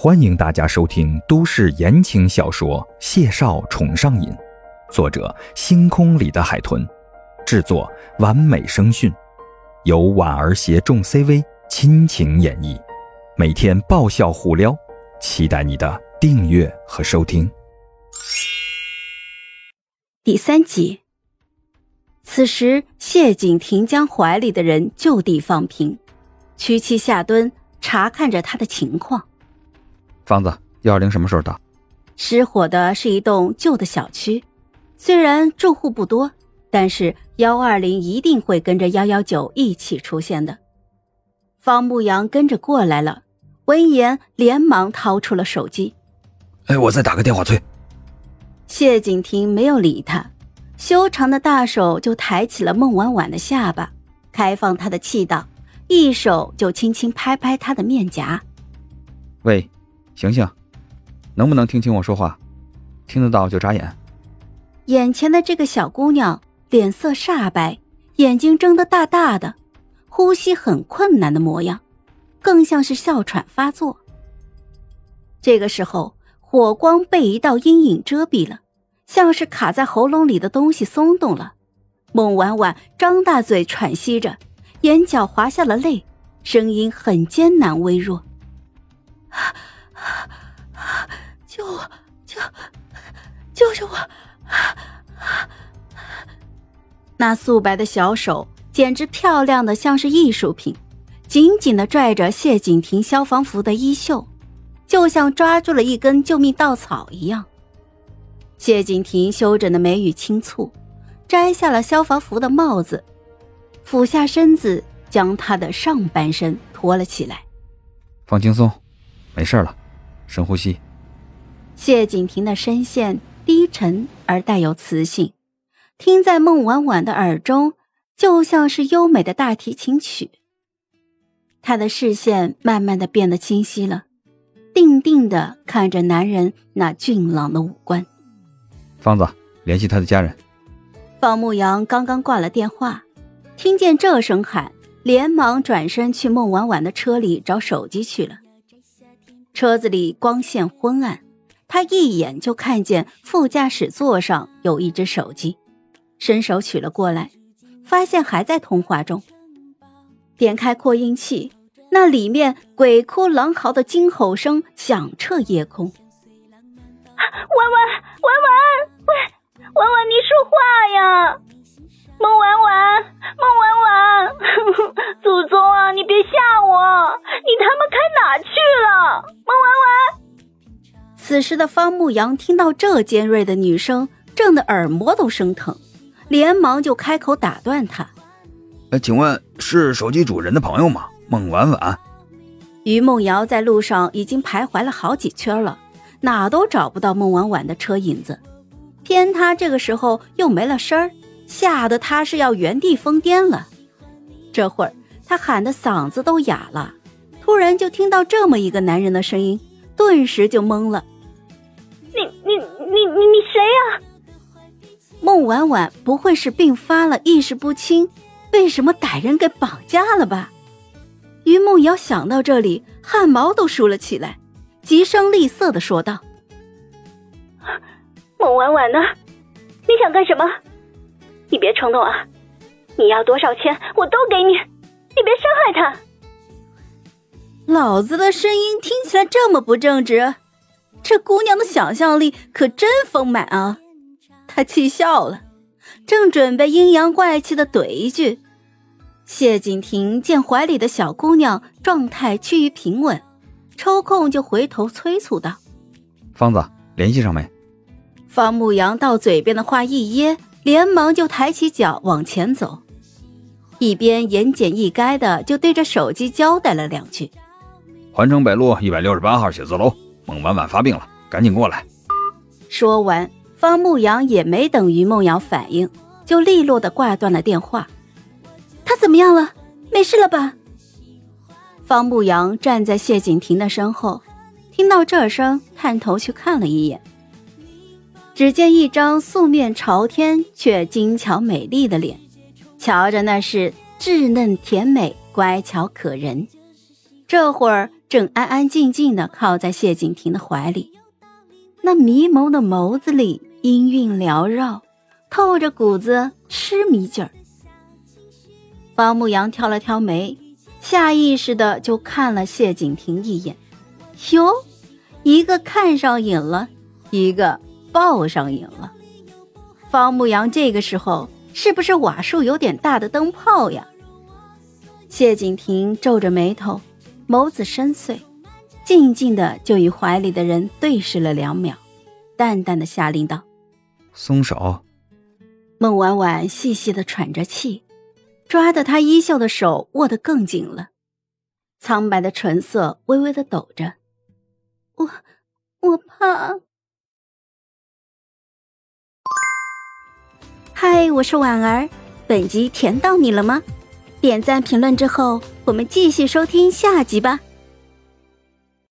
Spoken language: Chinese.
欢迎大家收听都市言情小说《谢少宠上瘾》，作者：星空里的海豚，制作：完美声讯，由婉儿携众 CV 亲情演绎，每天爆笑互撩，期待你的订阅和收听。第三集。此时，谢景亭将怀里的人就地放平，屈膝下蹲，查看着他的情况。房子幺二零什么时候到？失火的是一栋旧的小区，虽然住户不多，但是幺二零一定会跟着幺幺九一起出现的。方牧阳跟着过来了，闻言连忙掏出了手机。哎，我再打个电话催。谢景亭没有理他，修长的大手就抬起了孟婉婉的下巴，开放她的气道，一手就轻轻拍拍她的面颊。喂。醒醒，能不能听清我说话？听得到就眨眼。眼前的这个小姑娘脸色煞白，眼睛睁得大大的，呼吸很困难的模样，更像是哮喘发作。这个时候，火光被一道阴影遮蔽了，像是卡在喉咙里的东西松动了。孟婉婉张大嘴喘息着，眼角滑下了泪，声音很艰难微弱。救我！救！救救我！那素白的小手简直漂亮的像是艺术品，紧紧的拽着谢景亭消防服的衣袖，就像抓住了一根救命稻草一样。谢景亭修整的眉宇轻蹙，摘下了消防服的帽子，俯下身子将他的上半身托了起来。放轻松，没事了。深呼吸。谢景亭的声线低沉而带有磁性，听在孟婉婉的耳中，就像是优美的大提琴曲。他的视线慢慢的变得清晰了，定定的看着男人那俊朗的五官。方子，联系他的家人。方牧阳刚刚挂了电话，听见这声喊，连忙转身去孟婉婉的车里找手机去了。车子里光线昏暗，他一眼就看见副驾驶座上有一只手机，伸手取了过来，发现还在通话中。点开扩音器，那里面鬼哭狼嚎的惊吼声响彻夜空。喂喂喂此时的方牧阳听到这尖锐的女声，震得耳膜都生疼，连忙就开口打断他：“呃，请问是手机主人的朋友吗？孟婉婉。”于梦瑶在路上已经徘徊了好几圈了，哪都找不到孟婉婉的车影子，偏她这个时候又没了声儿。吓得他是要原地疯癫了，这会儿他喊的嗓子都哑了，突然就听到这么一个男人的声音，顿时就懵了。婉婉不会是病发了，意识不清，被什么歹人给绑架了吧？于梦瑶想到这里，汗毛都竖了起来，急声厉色的说道：“孟婉婉呢？你想干什么？”你别冲动啊！你要多少钱我都给你，你别伤害他。老子的声音听起来这么不正直，这姑娘的想象力可真丰满啊！他气笑了，正准备阴阳怪气的怼一句，谢景亭见怀里的小姑娘状态趋于平稳，抽空就回头催促道：“方子，联系上没？”方牧阳到嘴边的话一噎。连忙就抬起脚往前走，一边言简意赅的就对着手机交代了两句：“环城北路一百六十八号写字楼，孟婉婉发病了，赶紧过来。”说完，方牧阳也没等于梦瑶反应，就利落的挂断了电话。他怎么样了？没事了吧？方牧阳站在谢景亭的身后，听到这声，探头去看了一眼。只见一张素面朝天却精巧美丽的脸，瞧着那是稚嫩甜美、乖巧可人。这会儿正安安静静的靠在谢景亭的怀里，那迷蒙的眸子里音韵缭绕，透着股子痴迷劲儿。方牧阳挑了挑眉，下意识的就看了谢景亭一眼，哟，一个看上瘾了，一个抱上瘾了。方牧阳这个时候是不是瓦数有点大的灯泡呀？谢景亭皱着眉头。眸子深邃，静静的就与怀里的人对视了两秒，淡淡的下令道：“松手。”孟婉婉细细的喘着气，抓的他衣袖的手握得更紧了，苍白的唇色微微的抖着。我，我怕。嗨，我是婉儿，本集甜到你了吗？点赞评论之后，我们继续收听下集吧。